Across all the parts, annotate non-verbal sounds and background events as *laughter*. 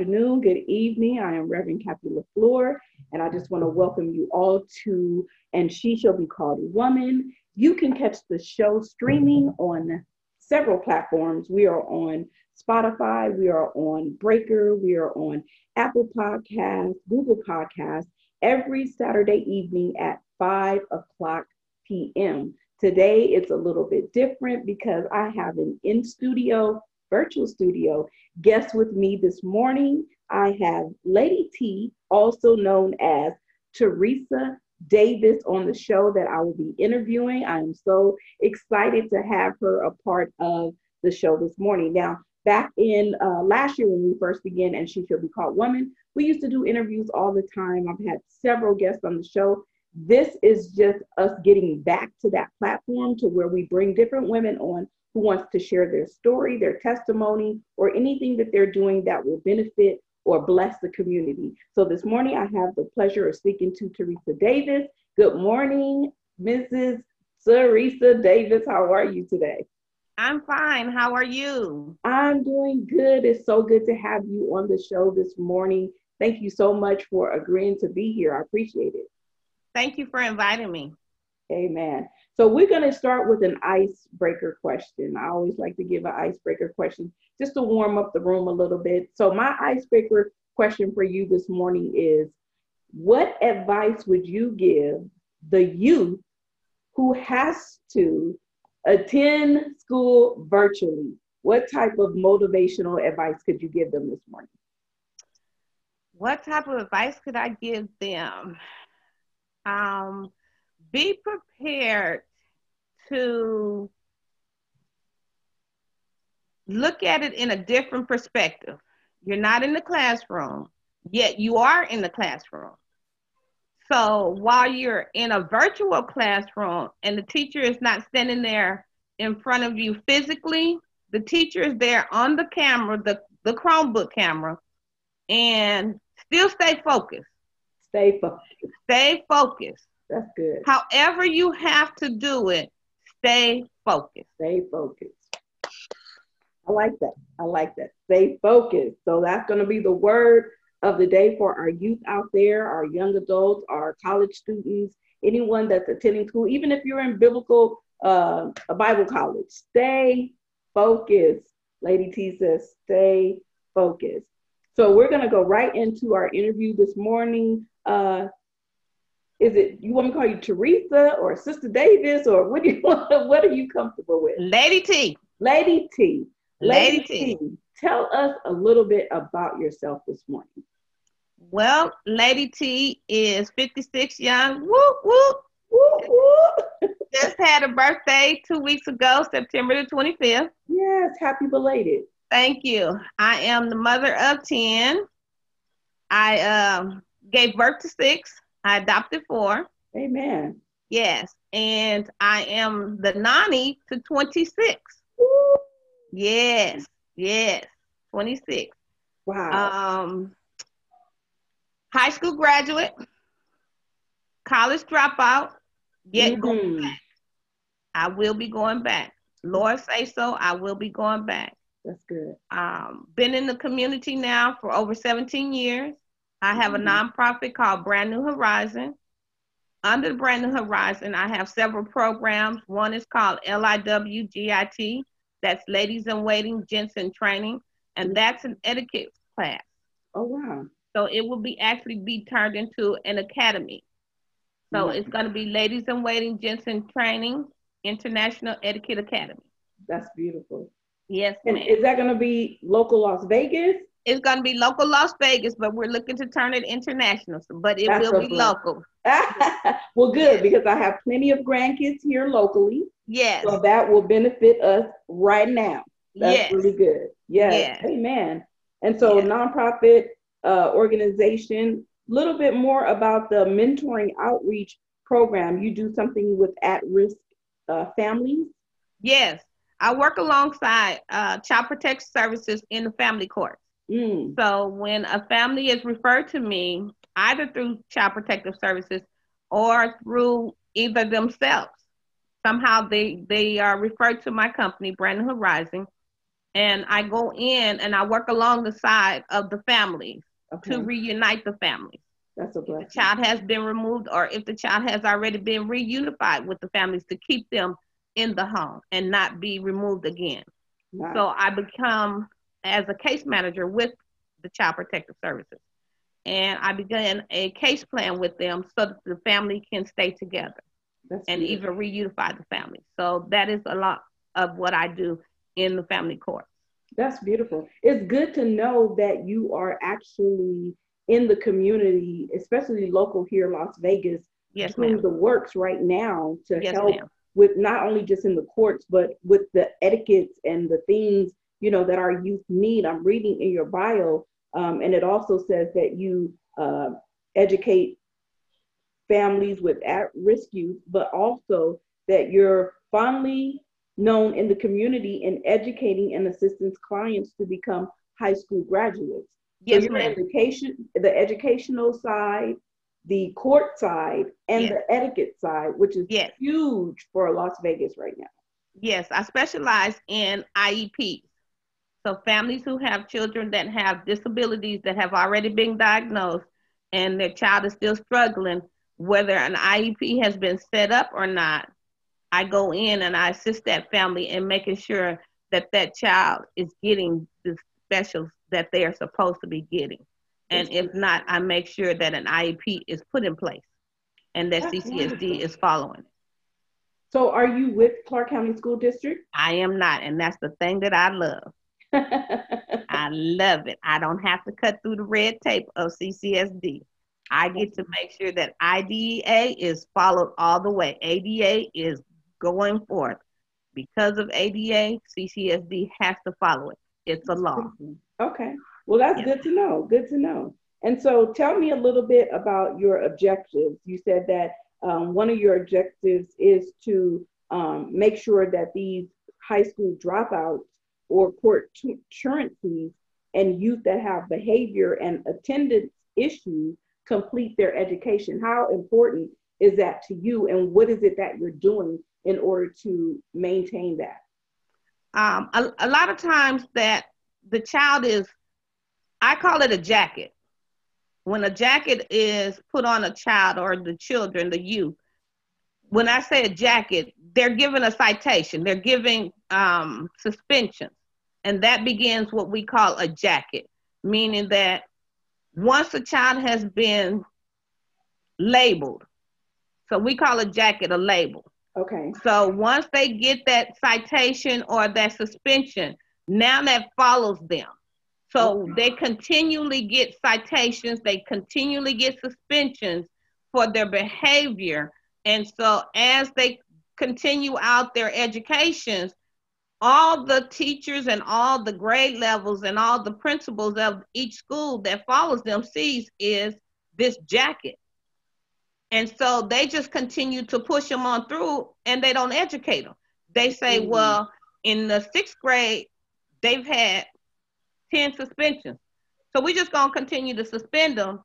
afternoon, good evening. I am Reverend Kathy LaFleur, and I just want to welcome you all to And She Shall Be Called Woman. You can catch the show streaming on several platforms. We are on Spotify, we are on Breaker, we are on Apple Podcasts, Google Podcasts, every Saturday evening at 5 o'clock p.m. Today it's a little bit different because I have an in studio, virtual studio guest with me this morning. I have Lady T, also known as Teresa Davis, on the show that I will be interviewing. I am so excited to have her a part of the show this morning. Now, back in uh, last year when we first began, and she should be called Woman, we used to do interviews all the time. I've had several guests on the show. This is just us getting back to that platform to where we bring different women on who wants to share their story, their testimony, or anything that they're doing that will benefit or bless the community. So this morning I have the pleasure of speaking to Teresa Davis. Good morning, Mrs. Teresa Davis. How are you today? I'm fine. How are you? I'm doing good. It's so good to have you on the show this morning. Thank you so much for agreeing to be here. I appreciate it. Thank you for inviting me. Amen. So we're going to start with an icebreaker question. I always like to give an icebreaker question just to warm up the room a little bit. So my icebreaker question for you this morning is what advice would you give the youth who has to attend school virtually? What type of motivational advice could you give them this morning? What type of advice could I give them? Um, be prepared to look at it in a different perspective. You're not in the classroom, yet you are in the classroom. So while you're in a virtual classroom and the teacher is not standing there in front of you physically, the teacher is there on the camera, the, the Chromebook camera, and still stay focused. Stay focused. Stay focused. That's good. However, you have to do it, stay focused. Stay focused. I like that. I like that. Stay focused. So that's going to be the word of the day for our youth out there, our young adults, our college students, anyone that's attending school, even if you're in biblical, uh, a Bible college. Stay focused. Lady T says, stay focused. So we're going to go right into our interview this morning. Uh, is it you want me to call you Teresa or Sister Davis or what do you *laughs* want, what are you comfortable with? Lady T. Lady T. Lady, Lady T. T. Tell us a little bit about yourself this morning. Well, Lady T is 56 young. Whoop whoop. Whoop whoop. *laughs* Just had a birthday two weeks ago, September the 25th. Yes, happy belated. Thank you. I am the mother of 10. I um, gave birth to six. I adopted four. Amen. Yes. And I am the nanny to 26. Yes. Yes. 26. Wow. Um, high school graduate, college dropout, yet mm-hmm. going back. I will be going back. Lord say so, I will be going back. That's good. Um, been in the community now for over 17 years. I have mm-hmm. a nonprofit called Brand New Horizon. Under Brand New Horizon, I have several programs. One is called LIWGIT, that's Ladies in Waiting, Gents in Training, and that's an etiquette class. Oh wow! So it will be actually be turned into an academy. So mm-hmm. it's going to be Ladies in Waiting, Gents in Training, International Etiquette Academy. That's beautiful. Yes, and ma'am. is that going to be local Las Vegas? It's going to be local Las Vegas, but we're looking to turn it international. But it That's will be local. *laughs* well, good because I have plenty of grandkids here locally. Yes. So that will benefit us right now. That's yes. really good. Yes. yes. Amen. And so, yes. nonprofit uh, organization, a little bit more about the mentoring outreach program. You do something with at risk uh, families? Yes. I work alongside uh, Child Protection Services in the family court. Mm. So when a family is referred to me, either through Child Protective Services or through either themselves, somehow they they are referred to my company, Brand New Horizon. and I go in and I work along the side of the families Okay. to reunite the families. That's a If the child has been removed or if the child has already been reunified with the families to keep them in the home and not be removed again. Nice. So I become as a case manager with the Child Protective Services. And I began a case plan with them so that the family can stay together That's and beautiful. even reunify the family. So that is a lot of what I do in the family court. That's beautiful. It's good to know that you are actually in the community, especially local here, in Las Vegas, Yes, doing ma'am. the works right now to Yes, help ma'am. with not only just in the courts, but with the etiquettes and the things you know that our youth need. I'm reading in your bio, um, and it also says that you uh, educate families with at-risk youth, but also that you're fondly known in the community in educating and assisting clients to become high school graduates. Yes, so your ma'am. education, the educational side, the court side, and Yes. the etiquette side, which is Yes. huge for Las Vegas right now. Yes, I specialize in IEPs. So families who have children that have disabilities that have already been diagnosed and their child is still struggling, whether an IEP has been set up or not, I go in and I assist that family in making sure that that child is getting the specials that they are supposed to be getting. And if not, I make sure that an IEP is put in place and that That's CCSD wonderful. is following. So, are you with Clark County School District? I am not, and that's the thing that I love. I love it. I don't have to cut through the red tape of CCSD. I get to make sure that IDEA is followed all the way. ADA is going forth. Because of ADA, CCSD has to follow it. It's a law. Okay. Well, that's Yes. good to know. Good to know. And so, tell me a little bit about your objectives. You said that um, one of your objectives is to um, make sure that these high school dropouts or court truancies and youth that have behavior and attendance issues complete their education. How important is that to you, and what is it that you're doing in order to maintain that? Um, a, a lot of times that the child is, I call it a jacket. When a jacket is put on a child or the children, the youth, when I say a jacket, they're given a citation, they're giving um, suspension. And that begins what we call a jacket, meaning that once a child has been labeled, so we call a jacket a label. Okay. So once they get that citation or that suspension, now that follows them. So Okay. they continually get citations, they continually get suspensions for their behavior. And so as they continue out their educations, all the teachers and all the grade levels and all the principals of each school that follows them sees is this jacket. And so they just continue to push them on through and they don't educate them. They say, Mhm. well, in the sixth grade, they've had 10 suspensions. So we're just gonna continue to suspend them.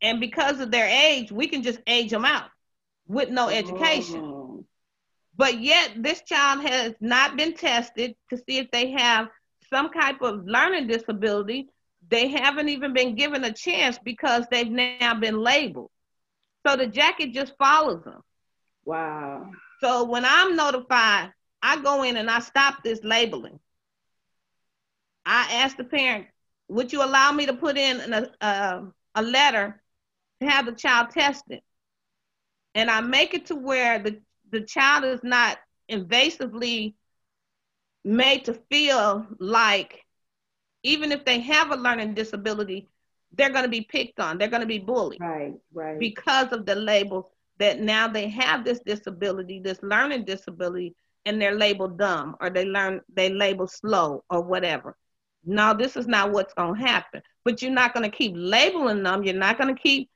And because of their age, we can just age them out with no education. Oh, But yet, this child has not been tested to see if they have some type of learning disability. They haven't even been given a chance because they've now been labeled. So the jacket just follows them. wow. So when I'm notified, I go in and I stop this labeling. I ask the parent, would you allow me to put in an, uh, a letter to have the child tested? And I make it to where the, the child is not invasively made to feel like even if they have a learning disability, they're going to be picked on, they're going to be bullied Right, right. because of the label that now they have this disability, this learning disability, and they're labeled dumb or they learn they label slow or whatever. No, this is not what's gonna happen. But you're not gonna keep labeling them, you're not gonna keep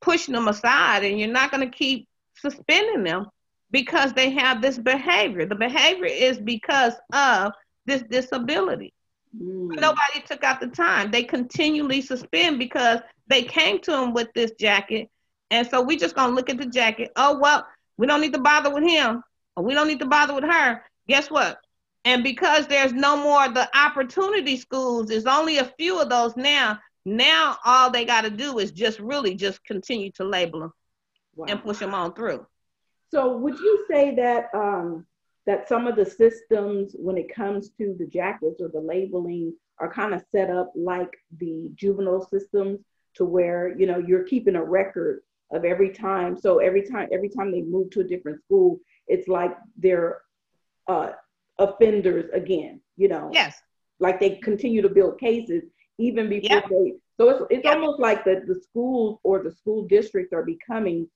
pushing them aside, and you're not gonna keep suspending them because they have this behavior. The behavior is because of this disability. Mm. Nobody took out the time. They continually suspend because they came to him with this jacket. And so we just gonna look at the jacket. Oh well, we don't need to bother with him, or we don't need to bother with her. Guess what? And because there's no more the opportunity schools, there's only a few of those now. Now all they got to do is just really just continue to label them wow. and push them on through. So would you say that um, that some of the systems, when it comes to the jackets or the labeling, are kind of set up like the juvenile systems, to where you know you're keeping a record of every time. So every time every time they move to a different school, it's like they're uh, offenders again. You know. Yes. Like they continue to build cases even before yep. they. So it's it's yep. almost like the the schools or the school districts are becoming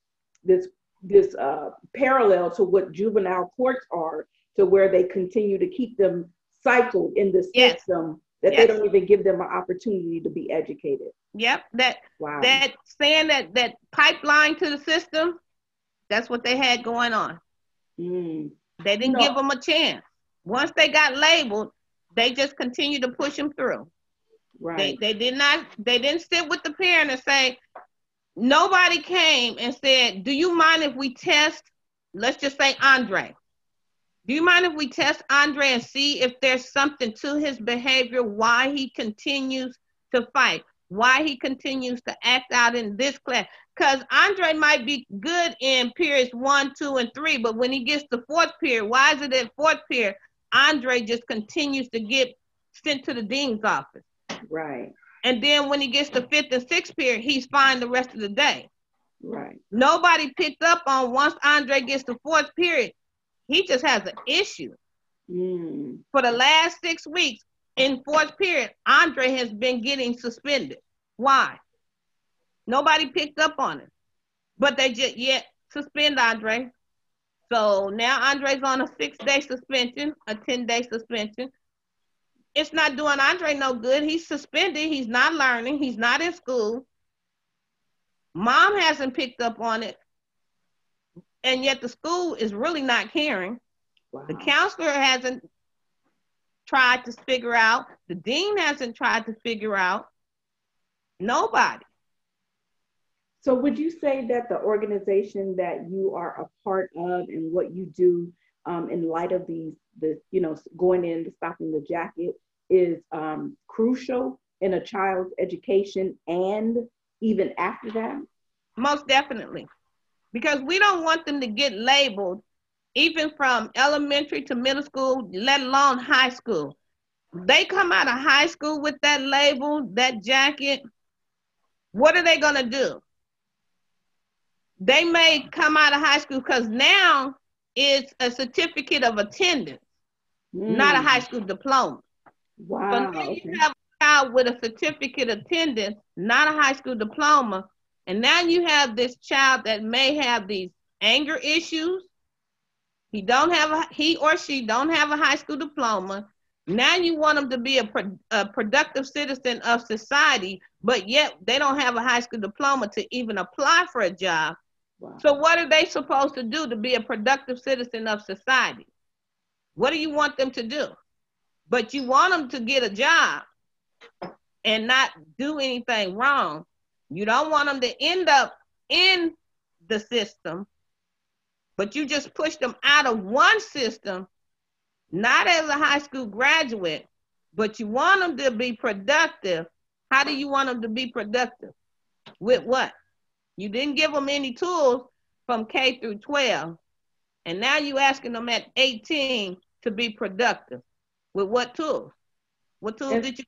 this this uh, parallel to what juvenile courts are, to where they continue to keep them cycled in the yes. system that yes. they don't even give them an opportunity to be educated. Yep, that wow. that saying that that pipeline to the system, that's what they had going on. Mm. They didn't no. give them a chance. Once they got labeled, they just continued to push them through. Right. They, they did not. They didn't sit with the parent and say, nobody came and said, "Do you mind if we test?" Let's just say Andre. Do you mind if we test Andre and see if there's something to his behavior, why he continues to fight, why he continues to act out in this class? Because Andre might be good in periods one, two, and three, but when he gets to fourth period, why is it at fourth period? Andre just continues to get sent to the dean's office. Right. And then when he gets to fifth and sixth period, he's fine the rest of the day. Right. Nobody picked up on once Andre gets to fourth period, he just has an issue. Mm. For the last six weeks in fourth period, Andre has been getting suspended. Why? Nobody picked up on it. But they just yet suspend Andre. So now Andre's on a six day suspension, a 10 day suspension. It's not doing Andre no good. He's suspended. He's not learning. He's not in school. Mom hasn't picked up on it and yet the school is really not caring. Wow. The counselor hasn't tried to figure out. The dean hasn't tried to figure out. Nobody. So, would you say that the organization that you are a part of and what you do um, in light of these, the you know, going in to stopping the jacket is um, crucial in a child's education and even after that? Most definitely because we don't want them to get labeled even from elementary to middle school, let alone high school. They come out of high school with that label, that jacket. What are they going to do? They may come out of high school because now it's a certificate of attendance, mm. not a high school diploma. Wow. So okay. you have a child with a certificate of attendance, not a high school diploma, and now you have this child that may have these anger issues. He don't have a he or she don't have a high school diploma. Now you want them to be a, pro, a productive citizen of society, but yet they don't have a high school diploma to even apply for a job. Wow. So what are they supposed to do to be a productive citizen of society? What do you want them to do? But you want them to get a job and not do anything wrong. You don't want them to end up in the system, but you just push them out of one system, not as a high school graduate, but you want them to be productive. How do you want them to be productive? With what? You didn't give them any tools from K through 12. And now you're asking them at 18 to be productive. With what tools? What tools did you?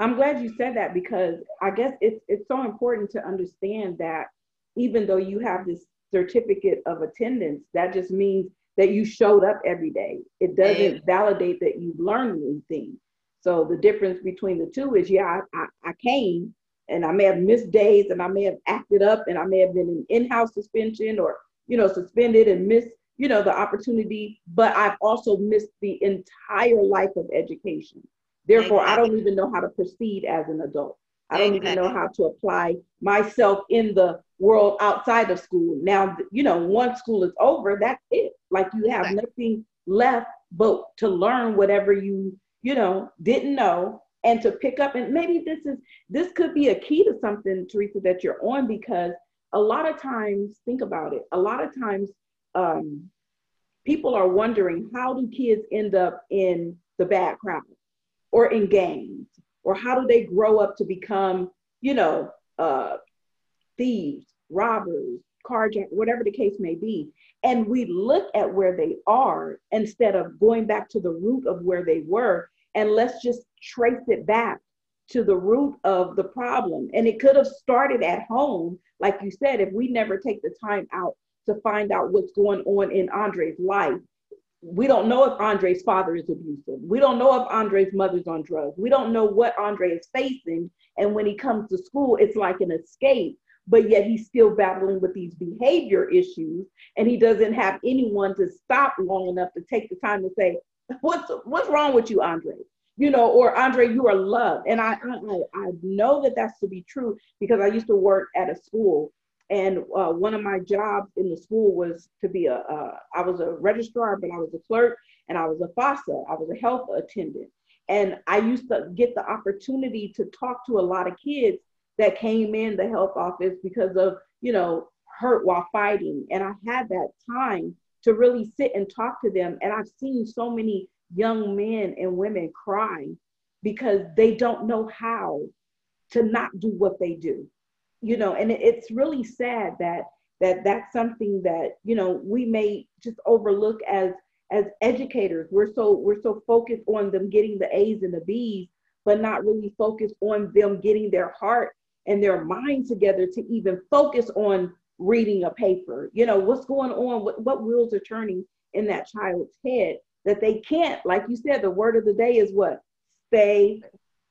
I'm glad you said that because I guess it's it's so important to understand that even though you have this certificate of attendance, that just means that you showed up every day. It doesn't validate that you've learned anything. So the difference between the two is, yeah, I, I, I came and I may have missed days and I may have acted up and I may have been in in-house suspension or, you know, suspended and missed, you know, the opportunity, but I've also missed the entire life of education. Therefore, exactly. I don't even know how to proceed as an adult. I don't exactly. even know how to apply myself in the world outside of school. Now, you know, once school is over, that's it. Like you have exactly. nothing left but to learn whatever you, you know, didn't know and to pick up. And maybe this is, this could be a key to something, Teresa, that you're on because a lot of times, think about it, a lot of times, um, people are wondering how do kids end up in the bad crowd or in gangs or how do they grow up to become, you know, uh, thieves, robbers, carjack, whatever the case may be. And we look at where they are instead of going back to the root of where they were. And let's just trace it back to the root of the problem. And it could have started at home, like you said, if we never take the time out to find out what's going on in Andre's life. We don't know if Andre's father is abusive. We don't know if Andre's mother's on drugs. We don't know what Andre is facing. And when he comes to school, it's like an escape, but yet he's still battling with these behavior issues. And he doesn't have anyone to stop long enough to take the time to say, What's, what's wrong with you, Andre? you know, or Andre, you are loved. And I, I, I know that that's to be true because I used to work at a school and uh, one of my jobs in the school was to be a. Uh, I was a registrar, but I was a clerk and I was a FAFSA. I was a health attendant. And I used to get the opportunity to talk to a lot of kids that came in the health office because of, you know, hurt while fighting. And I had that time to really sit and talk to them. And I've seen so many young men and women cry because they don't know how to not do what they do you know and it's really sad that that that's something that you know we may just overlook as as educators. We're so we're so focused on them getting the a's and the b's but not really focused on them getting their heart and their mind together to even focus on reading a paper. You know what's going on? What, what wheels are turning in that child's head that they can't like you said the word of the day is what? Stay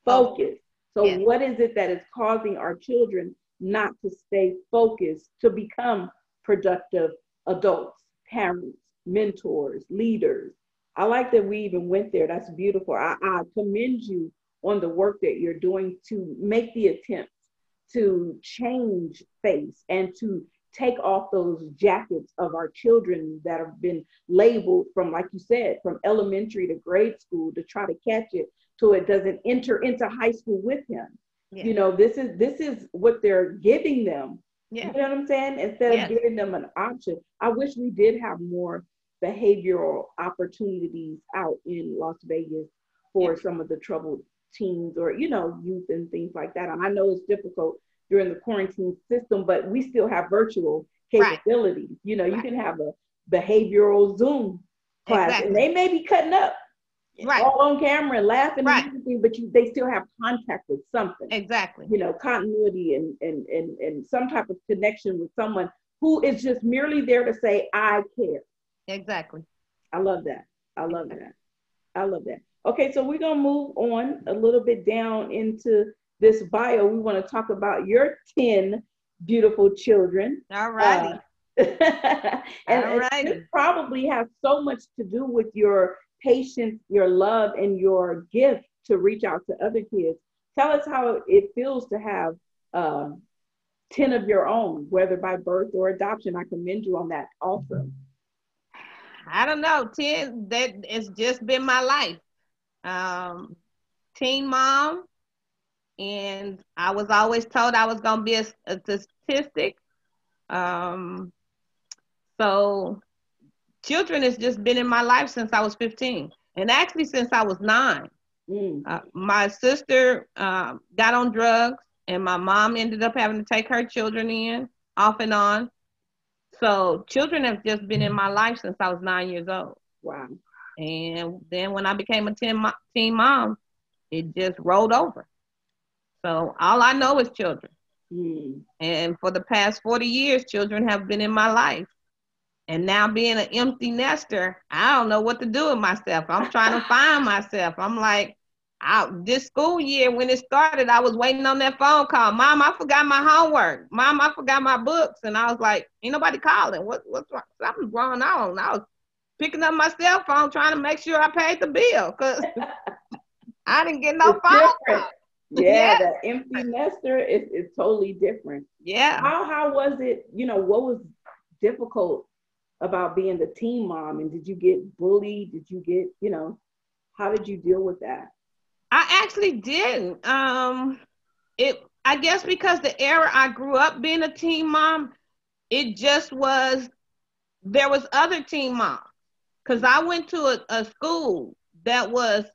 focused. So yes. what is it that is causing our children not to stay focused to become productive adults, parents, mentors, leaders. I like that we even went there. That's beautiful. I, I commend you on the work that you're doing to make the attempt to change face and to take off those jackets of our children that have been labeled from, like you said, from elementary to grade school to try to catch it so it doesn't enter into high school with him. Yeah. You know, this is this is what they're giving them. Yeah. You know what I'm saying? Instead yeah. of giving them an option. I wish we did have more behavioral opportunities out in Las Vegas for yeah. some of the troubled teens or you know youth and things like that. And I know it's difficult during the quarantine system, but we still have virtual capabilities. Right. You know, right. you can have a behavioral Zoom class, exactly. and they may be cutting up right. all on camera laughing right. and everything, but you they still have contact with something. Exactly. You know, continuity and and and and some type of connection with someone who is just merely there to say, I care. Exactly. I love that. I love that. I love that. Okay, so we're gonna move on a little bit down into this bio. We want to talk about your 10 beautiful children. All righty. Uh, *laughs* and, and this probably has so much to do with your patience, your love, and your gift to reach out to other kids. Tell us how it feels to have um, 10 of your own, whether by birth or adoption. I commend you on that also. I don't know, 10, that it's just been my life. Um, teen mom, and I was always told I was going to be a, a statistic. Um, so children has just been in my life since I was 15, and actually since I was nine. Mm. Uh, my sister uh, got on drugs, and my mom ended up having to take her children in off and on. So children have just been in my life since I was nine years old. Wow. And then when I became a teen, teen mom, it just rolled over. So all I know is children. Mm. And for the past 40 years, children have been in my life. And now being an empty nester, I don't know what to do with myself. I'm trying to find myself. I'm like, I, this school year when it started, I was waiting on that phone call. Mom, I forgot my homework. Mom, I forgot my books. And I was like, ain't nobody calling. What, what's wrong? Something's going on. I was picking up my cell phone trying to make sure I paid the bill because *laughs* I didn't get no it's phone call. Yeah, yeah, the empty nester is, is totally different. Yeah. How how was it? You know, what was difficult about being the teen mom and did you get bullied? Did you get you know how did you deal with that? I actually didn't. Um it i guess because the era i grew up being a teen mom it just was there was other teen moms. Because I went to a, a school that was,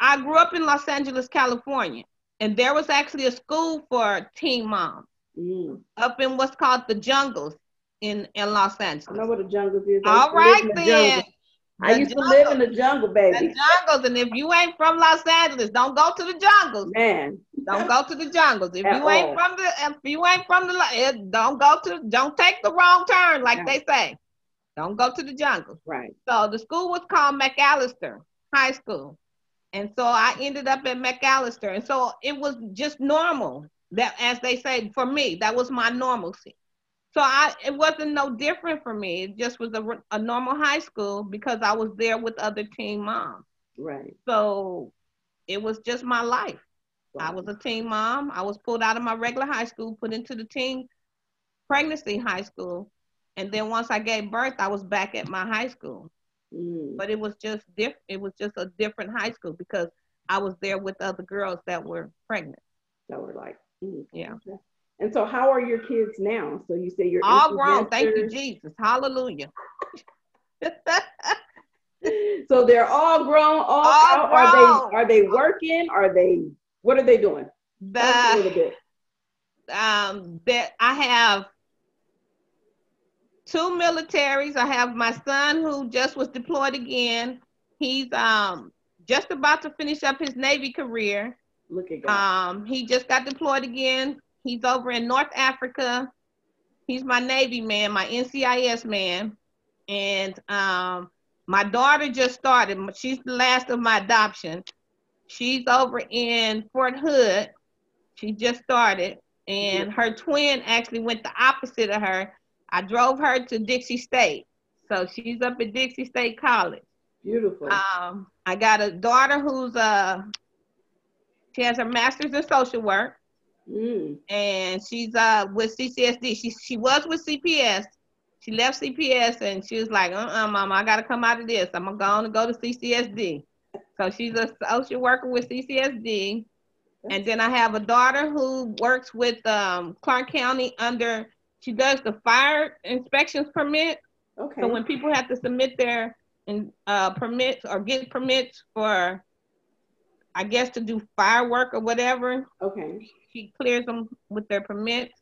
I grew up in Los Angeles, California, and there was actually a school for teen moms Mm. up in what's called the jungles in, in Los Angeles? I know what the jungle is. All used to live in the then. jungle. I The used to live in the jungle, baby. The jungles, and if you ain't from Los Angeles, don't go to the jungles. Man. Don't go to the jungles. If At you ain't all. from the, if you ain't from the, eh, don't go to, don't take the wrong turn, like they say. Don't go to the jungles. Right. So the school was called McAllister High School. And so I ended up at McAllister. And so it was just normal that, as they say, for me, that was my normalcy. So I, it wasn't no different for me. It just was a, a normal high school because I was there with other teen moms. Right. So it was just my life. I was a teen mom. I was pulled out of my regular high school, put into the teen pregnancy high school. And then once I gave birth, I was back at my high school. Mm. But it was just diff- it was just a different high school because I was there with other girls that were pregnant. That were like, mm. Yeah. And so, how are your kids now? So you say you're All grown. Thank you. Jesus. Hallelujah. *laughs* So they're all grown. All, All out. Are they? Are they working? Are they? What are they doing? Us a little the bit. um that I have two militaries. I have my son who just was deployed again. He's um just about to finish up his Navy career. Look at God. Um, he just got deployed again. He's over in North Africa. He's my Navy man, my NCIS man. And um, my daughter just started. She's the last of my adoption. She's over in Fort Hood. She just started. And her twin actually went the opposite of her. I drove her to Dixie State. So she's up at Dixie State College. Beautiful. Um, I got a daughter who's uh she has her master's in social work mm. and she's uh with CCSD. She she was with CPS. She left CPS and she was like, uh-uh, mama, I gotta come out of this. I'm gonna go on and go to CCSD. So she's a social worker with CCSD. And then I have a daughter who works with um, Clark County under, she does the fire inspections permit. Okay. So when people have to submit their in, uh, permits or get permits for, I guess to do firework or whatever, okay. She clears them with their permits.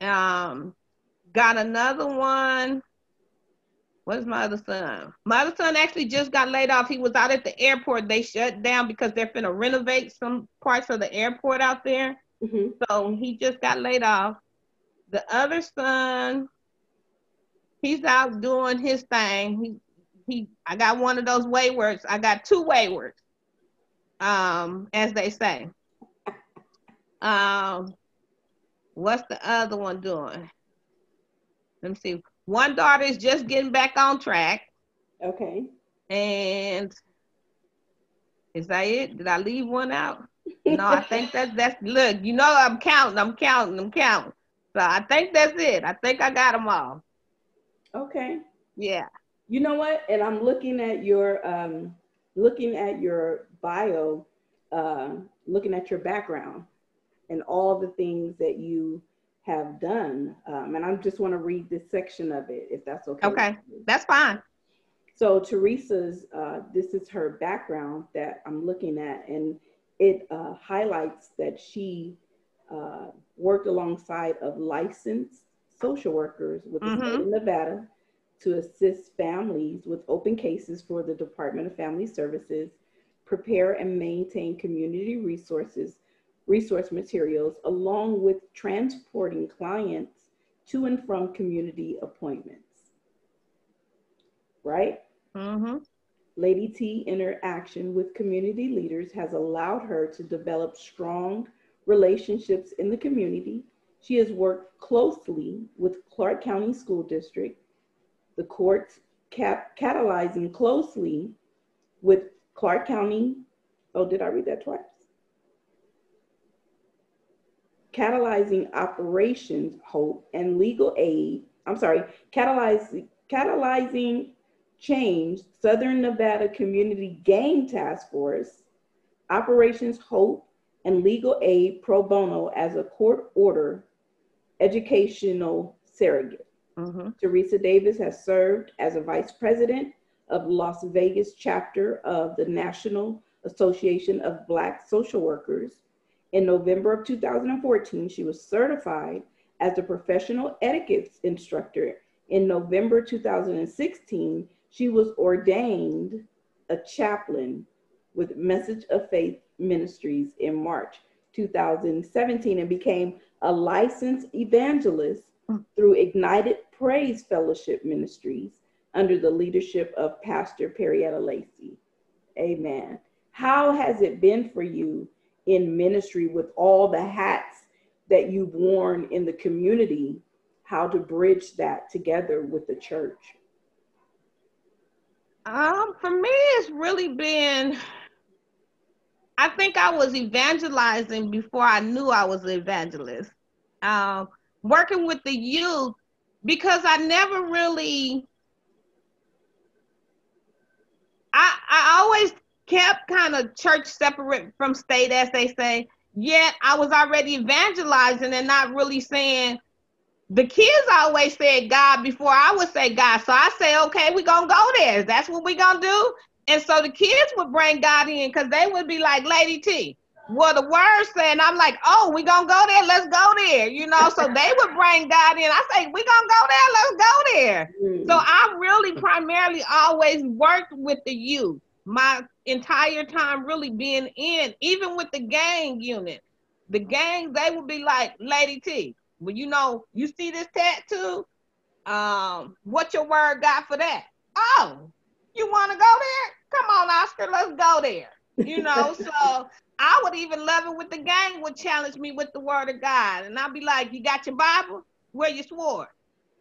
Um, got another one. What's my other son? My other son actually just got laid off. He was out at the airport. They shut down because they're finna renovate some parts of the airport out there. hmm So he just got laid off. The other son, he's out doing his thing. He he I got one of those waywards. I got two waywards. Um, as they say. Um, what's the other one doing? Let me see. One daughter is just getting back on track. Okay. And is that it? Did I leave one out? *laughs* No, I think that's that's look, you know I'm counting, I'm counting, I'm counting. So I think that's it. I think I got them all. Okay. Yeah. You know what? And I'm looking at your um, looking at your bio, uh, looking at your background, and all the things that you have done. Um, and I just want to read this section of it, if that's okay. Okay. That's fine. So Teresa's, uh, this is her background that I'm looking at, and it uh, highlights that she uh, worked alongside of licensed social workers with the state of Nevada to assist families with open cases for the Department of Family Services, prepare and maintain community resources, resource materials, along with transporting clients to and from community appointments. Right? Mm-hmm. Lady T interaction with community leaders has allowed her to develop strong relationships in the community. She has worked closely with Clark County School District, the courts, cap- catalyzing closely with Clark County. Oh, did I read that twice? Catalyzing operations, hope, and legal aid. I'm sorry, catalyzing, catalyzing change, Southern Nevada Community Gang Task Force, Operations Hope, and Legal Aid Pro Bono as a court order educational surrogate. Mm-hmm. Teresa Davis has served as a vice president of Las Vegas chapter of the National Association of Black Social Workers. In November of 2014, she was certified as a professional etiquette instructor. In November 2016, she was ordained a chaplain with Message of Faith Ministries in March 2017 and became a licensed evangelist through Ignited Praise Fellowship Ministries under the leadership of Pastor Perrietta Lacey. Amen. How has it been for you in ministry with all the hats that you've worn in the community? How to bridge that together with the church? Um, for me, it's really been. I think I was evangelizing before I knew I was an evangelist. Um, working with the youth because I never really. I I always kept kind of church separate from state, as they say. Yet I was already evangelizing and not really saying the kids always said God before I would say God. So I say, okay, we're gonna go there. That's what we're gonna do. And so the kids would bring God in because they would be like, Lady T, well, the word saying, I'm like, oh, we gonna go there, let's go there, you know. So they would bring God in. I say, we gonna go there, let's go there. Mm. So I really primarily always worked with the youth. My entire time really being in, even with the gang unit. The gang, they would be like, Lady T, well, you know, you see this tattoo? Um, what your word got for that? Oh, you want to go there? Come on, Oscar, let's go there. You know, *laughs* so I would even love it with the gang would challenge me with the word of God. And I'd be like, You got your Bible? Where you swore?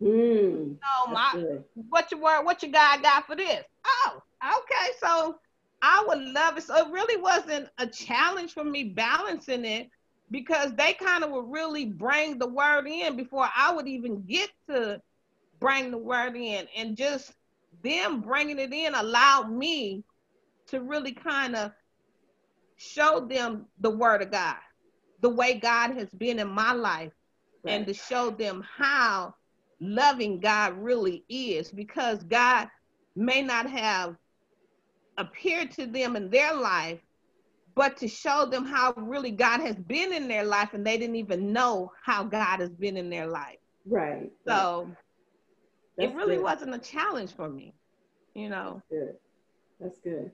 Mm, oh my what your word, what your God got for this? Oh, okay. So I would love it. So it really wasn't a challenge for me balancing it because they kind of would really bring the word in before I would even get to bring the word in. And just them bringing it in allowed me to really kind of show them the word of God, the way God has been in my life, right. and to show them how loving God really is because God may not have appeared to them in their life but to show them how really God has been in their life and they didn't even know how God has been in their life. Right. So right. it really good. wasn't a challenge for me, you know. That's good. That's good.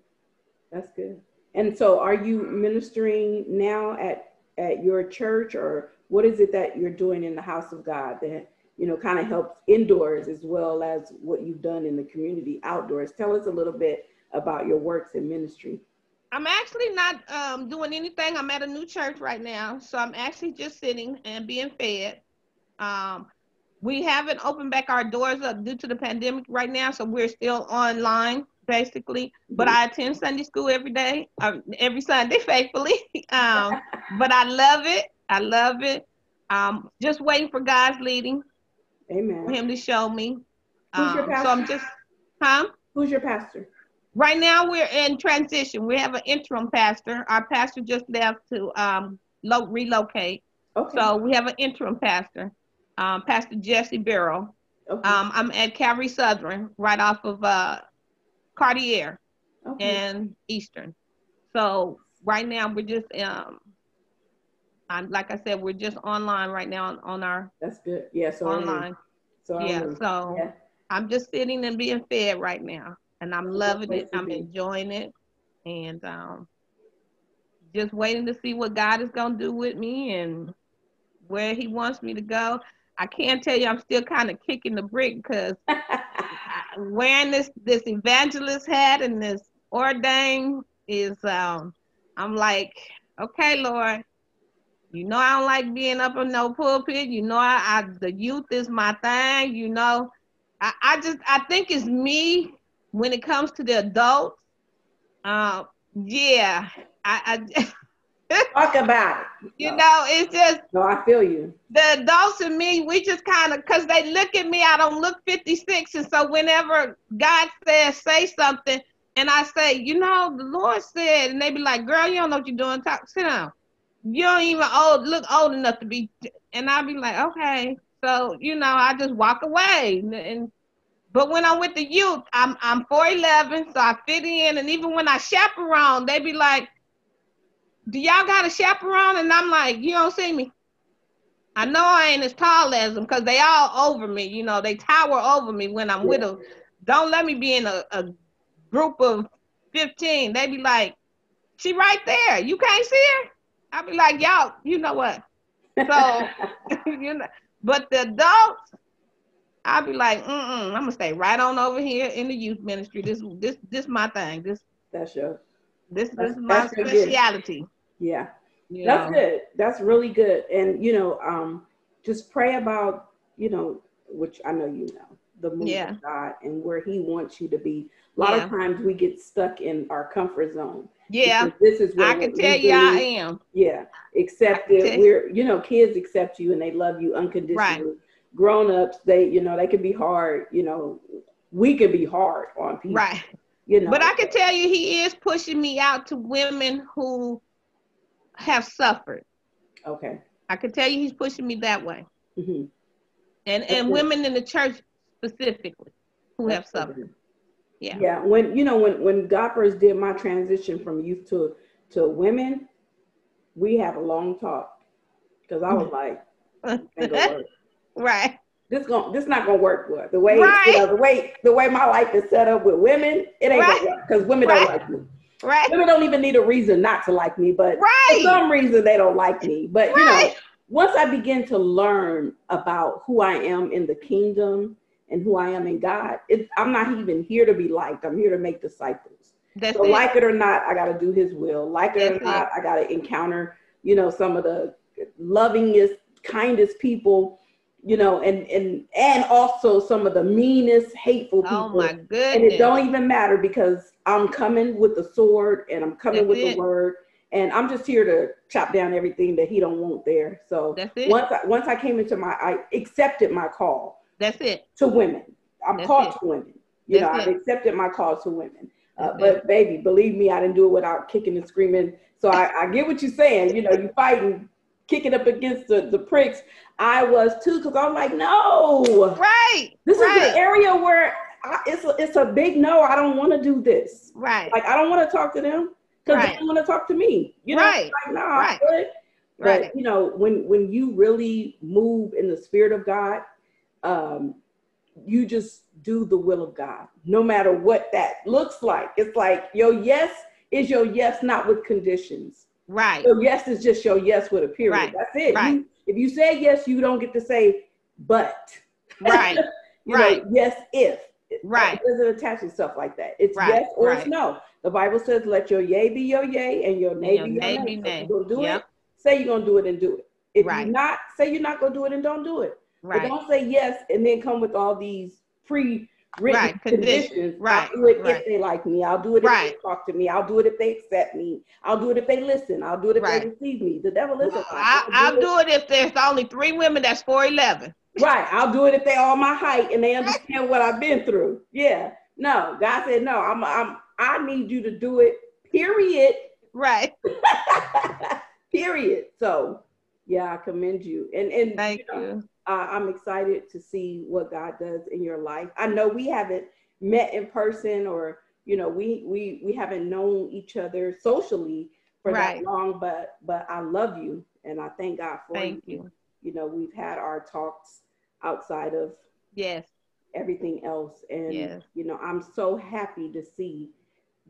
That's good. And so are you ministering now at at your church or what is it that you're doing in the house of God that you know kind of helps indoors as well as what you've done in the community outdoors? Tell us a little bit about your works in ministry. I'm actually not um, doing anything. I'm at a new church right now, so I'm actually just sitting and being fed. Um, we haven't opened back our doors up due to the pandemic right now, so we're still online basically. But mm-hmm. I attend Sunday school every day, um, every Sunday *laughs* faithfully. um, but I love it. I love it. Um, just waiting for God's leading. Amen. For Him to show me. Who's your pastor? So I'm just, huh? Who's your pastor? Right now, we're in transition. We have an interim pastor. Our pastor just left to um, lo- relocate. Okay. So we have an interim pastor, um, Pastor Jesse Barrow. Okay. Um, I'm at Calvary Southern, right off of uh, Cartier okay. and Eastern. So right now, we're just, um, I'm, like I said, we're just online right now on, on our. That's good. Yeah. So online. So yeah. So yeah. I'm just sitting and being fed right now and I'm loving it. I'm enjoying it, and um, just waiting to see what God is gonna do with me and where He wants me to go. I can't tell you, I'm still kind of kicking the brick because *laughs* wearing this this evangelist hat and this ordained is um, I'm like, okay, Lord, you know I don't like being up in no pulpit. You know I, I the youth is my thing. You know, I, I just I think it's me when it comes to the adults, uh, yeah, I, I *laughs* talk about it. You know, it's just. No, I feel you. The adults and me, we just kind of, cause they look at me, I don't look 56, and so whenever God says say something, and I say, you know, the Lord said, and they be like, girl, you don't know what you're doing. Talk, sit down. You don't even old look old enough to be, and I be like, okay. So you know, I just walk away, and But when I'm with the youth, I'm I'm 4'11, so I fit in. And even when I chaperone, they be like, Do y'all got a chaperone? And I'm like, You don't see me. I know I ain't as tall as them because they all over me. You know, they tower over me when I'm yeah. with them. Don't let me be in a, a group of 15. They be like, She right there. You can't see her? I'll be like, Y'all, you know what? So, *laughs* you know, but the adults, I'll be like, mm I'm gonna stay right on over here in the youth ministry. This this this my thing. This that's your this this is my speciality. Yeah. You that's know? good. That's really good. And you know, um, just pray about, you know, which I know you know, the move yeah. of God and where He wants you to be. A lot yeah. of times we get stuck in our comfort zone. Yeah. This is I can tell you I am. Yeah. Accepted. We're you know, kids accept you and they love you unconditionally. Right grown-ups they you know they can be hard you know we can be hard on people right. you know. But i can tell you he is pushing me out to women who have suffered. Okay. I can tell you he's pushing me that way. Mm-hmm. and and women in the church specifically who have suffered. Yeah. Yeah when you know when when god first did my transition from youth to to women we had a long talk because i was *laughs* like *laughs* Right. This going this not gonna work with the way right. you know the way the way my life is set up with women. It ain't right. gonna work because women right. don't like me. Right. Women don't even need a reason not to like me, but for some reason they don't like me. But you know, once I begin to learn about who I am in the kingdom and who I am in God, it, I'm not even here to be liked. I'm here to make disciples. That's so it. like it or not, I got to do His will. Like it That's or not, it. I got to encounter, you know, some of the lovingest, kindest people you know, and and and also some of the meanest, hateful people. Oh my goodness! And it don't even matter because I'm coming with the sword and I'm coming That's with it. the word, and I'm just here to chop down everything that he don't want there. So That's it. once I, once I came into my, I accepted my call. That's it. To women, I'm That's called it. to women. You That's know. I've accepted my call to women. Uh, but baby, believe me, I didn't do it without kicking and screaming. So I, I get what you're saying. You know, you fighting kicking up against the, the pricks. I was too, because I'm like, no. Right. This right. is an area where I, it's, a, it's a big no. I don't want to do this. Right. Like, I don't want to talk to them because right. they don't want to talk to me. You know, right. like, no, right. But, right. you know, when, when you really move in the spirit of God, um, you just do the will of God, no matter what that looks like. It's like your yes is your yes, not with conditions. Right. So yes is just your yes with a period. Right. That's it. Right. You, if you say yes, you don't get to say but. Right. *laughs* right. Know, yes if. Right. It doesn't attach to stuff like that. It's right. yes or right. it's no. The Bible says, "Let your yay be your yay and your nay be your nay." Be nay. So do yep. it. Say you're gonna do it and do it. If right. you're not, say you're not gonna do it and don't do it. Right. But don't say yes and then come with all these pre written right. conditions. Right. I'll do it right. if they like me. I'll do it if right. they talk to me. I'll do it if they accept me. I'll do it if they listen. I'll do it if right. they receive me. The devil is. I'll, do, do it. if there's only three women that's 4'11. Right. I'll do it if they all my height and they understand what I've been through. Yeah. No. God said no. I'm. I'm. I need you to do it. Period. Right. *laughs* period. So, yeah, I commend you. And and thank you. Know, you uh, I'm excited to see what God does in your life. I know we haven't met in person or you know we we we haven't known each other socially for right. that long but but I love you and I thank God for thank you. you. You know, we've had our talks outside of yes everything else and yes. you know, I'm so happy to see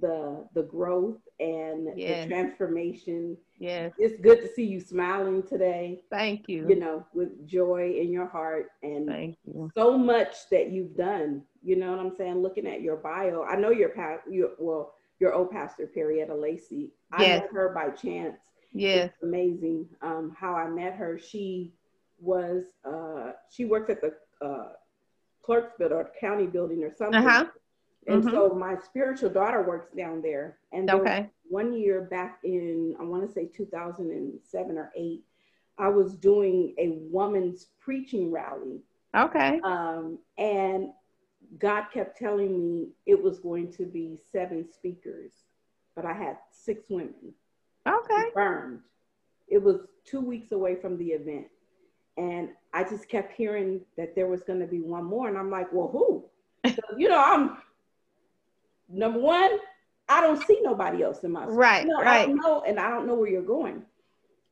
the the growth and yes. the transformation. Yes. It's good to see you smiling today. Thank you. You know, with joy in your heart and Thank you. so much that you've done. You know what I'm saying? Looking at your bio, I know your past you well, your old pastor Perrietta Lacey. I yes. met her by chance. Yes. It's amazing um, how I met her. She was uh, she works at the uh, Clarksville or county building or something. Uh-huh. And mm-hmm. so my spiritual daughter works down there. And okay. one year back in, I want to say 2007 or 8, I was doing a woman's preaching rally. Okay. Um, and God kept telling me it was going to be seven speakers, but I had six women. Okay. Confirmed. It was two weeks away from the event. And I just kept hearing that there was going to be one more. And I'm like, well, who? *laughs* So, you know, I'm number one, I don't see nobody else in my school. Right, You know, I right. don't know, and I don't know where you're going.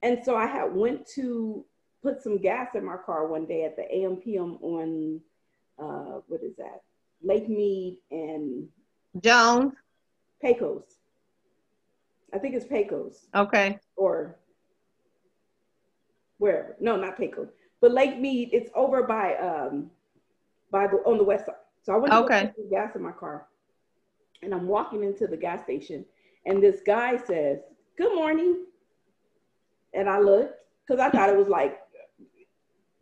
And so I had went to put some gas in my car one day at the AMPM on uh what is that? Lake Mead and Jones. Pecos. I think it's Pecos Okay. or wherever. No, not Pecos. But Lake Mead, it's over by um by the on the west side. So I went to Okay. put some gas in my car. And I'm walking into the gas station and this guy says, Good morning. And I looked because I thought it was like,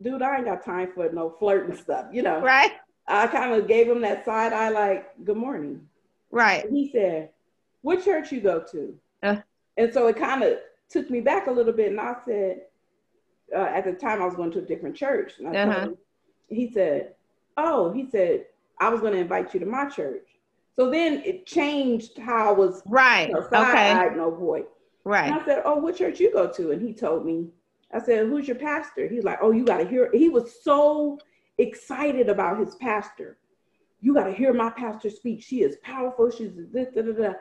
dude, I ain't got time for no flirting stuff, you know. Right. I kind of gave him that side eye, like, good morning. Right. And he said, What church you go to? Uh. and so it kind of took me back a little bit. And I said, uh, At the time, I was going to a different church. And I Uh-huh. him, he said, Oh, he said, I was going to invite you to my church. So then it changed how I was Right. you know, Okay. no boy. And Right. I said, Oh, what church you go to? And he told me, I said, Who's your pastor? He's like, Oh, you got to hear. He was so excited about his pastor. You got to hear my pastor speak. She is powerful. She's this, da, da, da.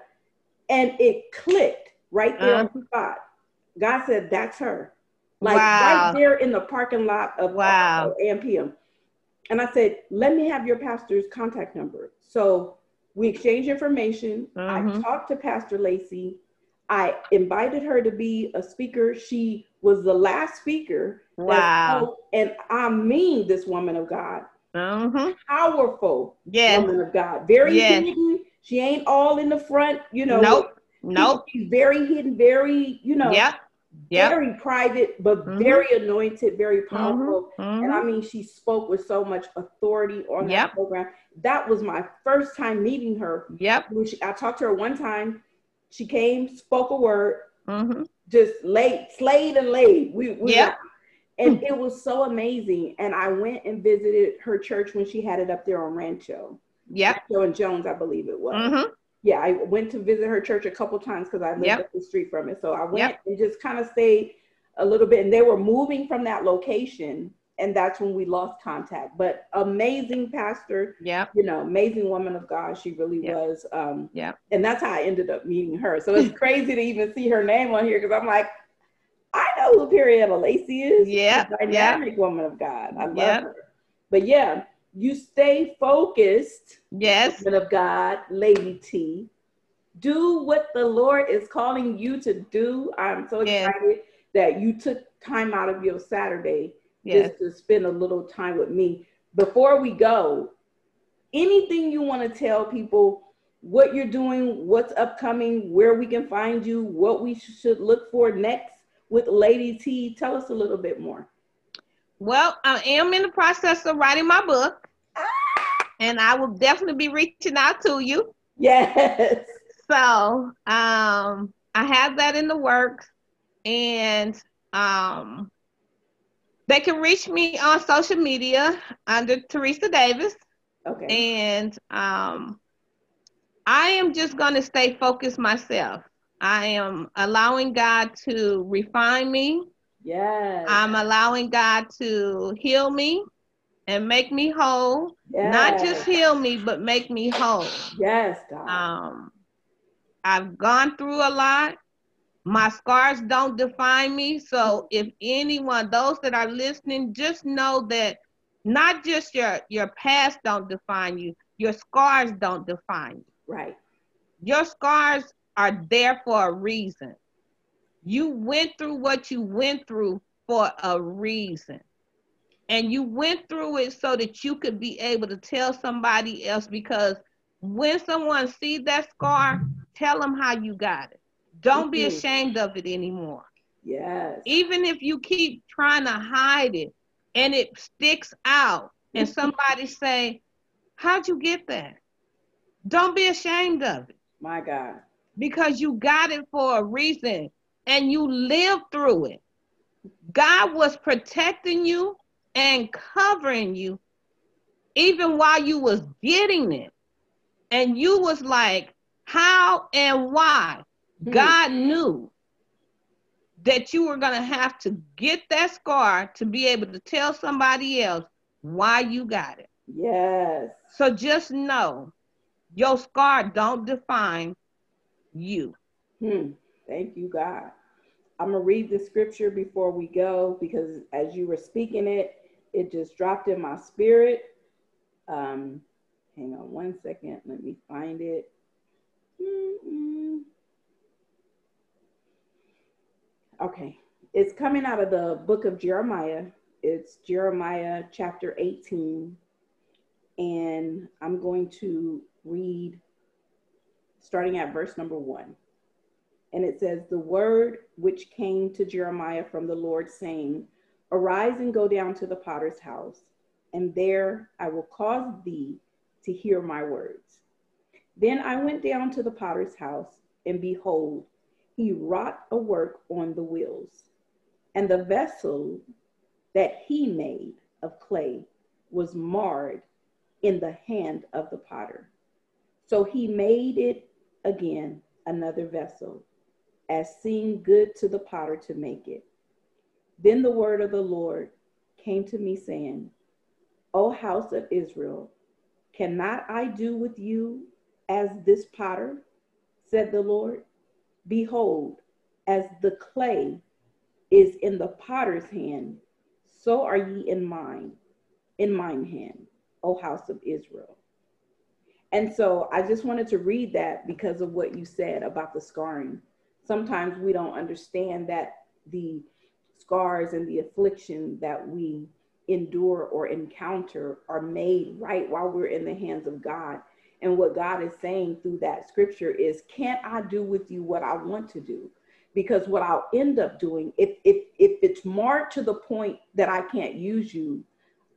And it clicked right there on uh-huh. the spot. God said, That's her. Like Wow. right there in the parking lot of Wow. AMPM. And I said, Let me have your pastor's contact number. So we exchanged information. I Mhm. talked to Pastor Lacey. I invited her to be a speaker. She was the last speaker. Wow. And I mean this woman of God, Mm-hmm. powerful Yes. woman of God, very Yes. hidden. She ain't all in the front, you know. Nope. Nope. She's very hidden, very, you know, Yep. Yep. very private, but Mhm. very anointed, very powerful. And I Mhm. mean, she spoke with so much authority on Yep. that program. That was my first time meeting her. Yep. She- I talked to her one time. She came, spoke a word, Mm-hmm. just laid, slayed and laid. We, we Yep. and it was so amazing. And I went and visited her church when she had it up there on Rancho. Yep. Rancho and Jones, I believe it was. Yeah, I went to visit her church a couple times because I lived Yep. up the street from it. So I went Yep. and just kind of stayed a little bit. And they were moving from that location. And that's when we lost contact. But amazing pastor, yeah, you know, amazing woman of God. She really Yep. was. Um, Yep. And that's how I ended up meeting her. So it's *laughs* crazy to even see her name on here because I'm like, I know who Perietta Lacey is. Yeah, dynamic woman of God. I love her. But yeah, you stay focused Yes. woman of God, Lady T. Do what the Lord is calling you to do. I'm so Yes. excited that you took time out of your Saturday Yes. just to spend a little time with me. Before we go, anything you want to tell people what you're doing, what's upcoming, where we can find you, what we should look for next with Lady T, tell us a little bit more. Well, I am in the process of writing my book, and I will definitely be reaching out to you. Yes. So um, I have that in the works, and um, they can reach me on social media under Teresa Davis, Okay. and um, I am just going to stay focused myself. I am allowing God to refine me. Yes. I'm allowing God to heal me and make me whole. Not just heal me, but make me whole. Yes, God. Um, I've gone through a lot. My scars don't define me. So if anyone, those that are listening, just know that not just your your past don't define you, your scars don't define you. right. Your scars are there for a reason. You went through what you went through for a reason. And you went through it so that you could be able to tell somebody else because when someone sees that scar, tell them how you got it. Don't be Mhm. ashamed of it anymore. Yes. Even if you keep trying to hide it and it sticks out and *laughs* somebody say, "How'd you get that?" Don't be ashamed of it My God. because you got it for a reason and you lived through it. God was protecting you and covering you even while you was getting it. And you was like, how and why? Hmm. God knew that you were going to have to get that scar to be able to tell somebody else why you got it. Yes. So just know your scar don't define you. Hmm. Thank you, God. I'm going to read the scripture before we go because as you were speaking it, it just dropped in my spirit. Um, hang on one second. Let me find it. Mm-mm. Okay. It's coming out of the book of Jeremiah. It's Jeremiah chapter 18. And I'm going to read starting at verse number one. And it says, The word which came to Jeremiah from the Lord, saying, Arise and go down to the potter's house, and there I will cause thee to hear my words. Then I went down to the potter's house, and behold, he wrought a work on the wheels. And the vessel that he made of clay was marred in the hand of the potter. So he made it again another vessel as seemed good to the potter to make it. Then the word of the Lord came to me, saying, O house of Israel, cannot I do with you as this potter? said the Lord. Behold, as the clay is in the potter's hand, so are ye in mine, in mine hand, O house of Israel. And so I just wanted to read that because of what you said about the scarring sometimes we don't understand that the scars and the affliction that we endure or encounter are made right while we're in the hands of God. And what God is saying through that scripture is, can't I do with you what I want to do? Because what I'll end up doing, if if if it's marked to the point that I can't use you,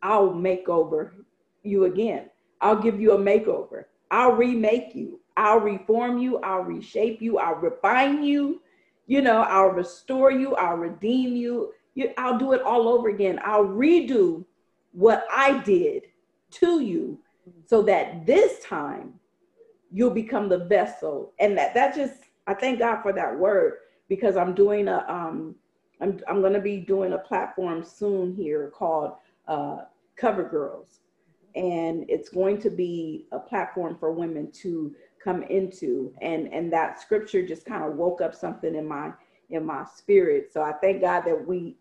I'll make over you again. I'll give you a makeover. I'll remake you. I'll reform you, I'll reshape you, I'll refine you, you know, I'll restore you, I'll redeem you. I'll do it all over again. I'll redo what I did to you so that this time you'll become the vessel. And that that just I thank God for that word because I'm doing a um I'm I'm gonna be doing a platform soon here called uh Cover Girls. And it's going to be a platform for women to come into. And and that scripture just kind of woke up something in my in my spirit. So i thank god that we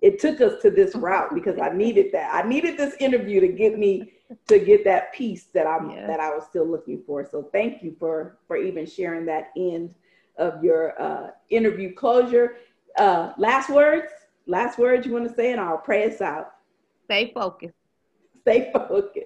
it took us to this route because i needed that. I needed this interview to get me to get that piece that i'm yeah. that i was still looking for. So thank you for for even sharing that end of your uh, interview closure. Uh, last words last words you want to say and i'll pray us out. Stay focused. Stay focused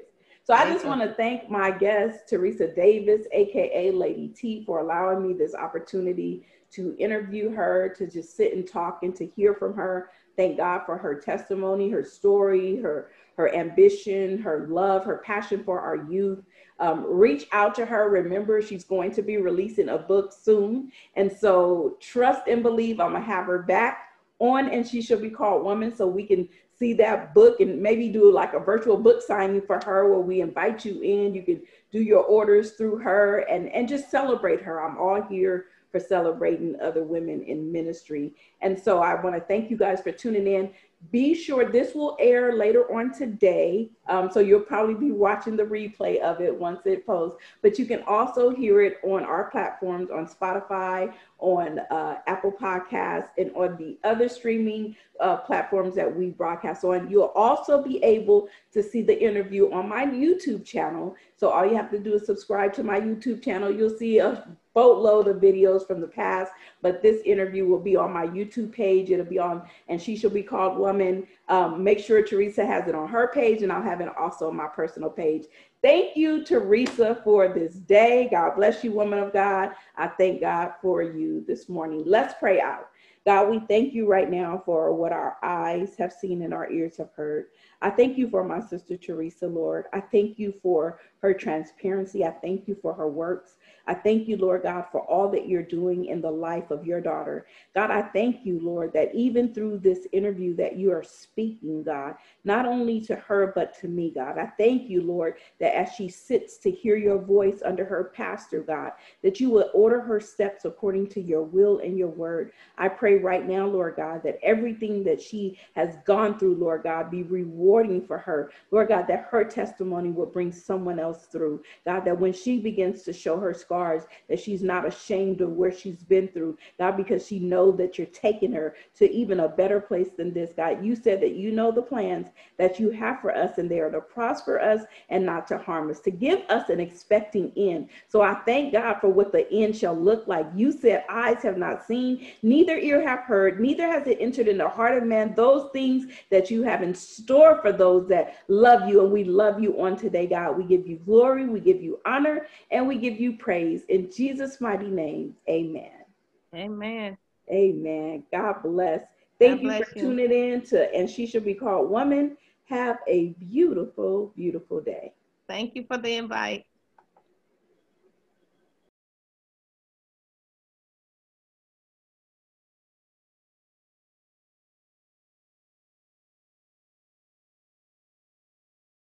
so I just want to thank my guest, Teresa Davis, AKA Lady T, for allowing me this opportunity to interview her, to just sit and talk and to hear from her. Thank God for her testimony, her story, her her ambition, her love, her passion for our youth. Um, reach out to her. Remember, she's going to be releasing a book soon. And so trust and believe I'm going to have her back on and she shall be called woman so we can see that book and maybe do like a virtual book signing for her where we invite you in. You can do your orders through her and, and just celebrate her. I'm all here for celebrating other women in ministry. And so I want to thank you guys for tuning in. Be sure this will air later on today. Um, so you'll probably be watching the replay of it once it posts. But you can also hear it on our platforms on Spotify, on uh, Apple Podcasts, and on the other streaming uh, platforms that we broadcast on. You'll also be able to see the interview on my YouTube channel. So all you have to do is subscribe to my YouTube channel. You'll see a boatload of videos from the past, but this interview will be on my YouTube page. It'll be on, and she shall be called Woman. Um, make sure Teresa has it on her page, and I'll have it also on my personal page. Thank you, Teresa, for this day. God bless you, woman of God. I thank God for you this morning. Let's pray out. God, we thank you right now for what our eyes have seen and our ears have heard. I thank you for my sister Teresa, Lord. I thank you for her transparency. I thank you for her works. I thank you, Lord God, for all that you're doing in the life of your daughter. God, I thank you, Lord, that even through this interview that you are speaking, God, not only to her, but to me, God. I thank you, Lord, that as she sits to hear your voice under her pastor, God, that you will order her steps according to your will and your word. I pray right now, Lord God, that everything that she has gone through, Lord God, be rewarding for her. Lord God, that her testimony will bring someone else through. God, that when she begins to show her scars, that she's not ashamed of where she's been through. God, because she knows that you're taking her to even a better place than this. God, you said that you know the plans that you have for us, and they are to prosper us and not to harm us, to give us an expecting end. So I thank God for what the end shall look like. You said, Eyes have not seen, neither ear have heard, neither has it entered in the heart of man those things that you have in store for those that love you. And we love you on today, God. We give you glory, we give you honor, and we give you praise. In Jesus' mighty name, amen. Amen. Amen. God bless. Thank God you bless for you. tuning in to And She Should Be Called Woman. Have a beautiful, beautiful day. Thank you for the invite.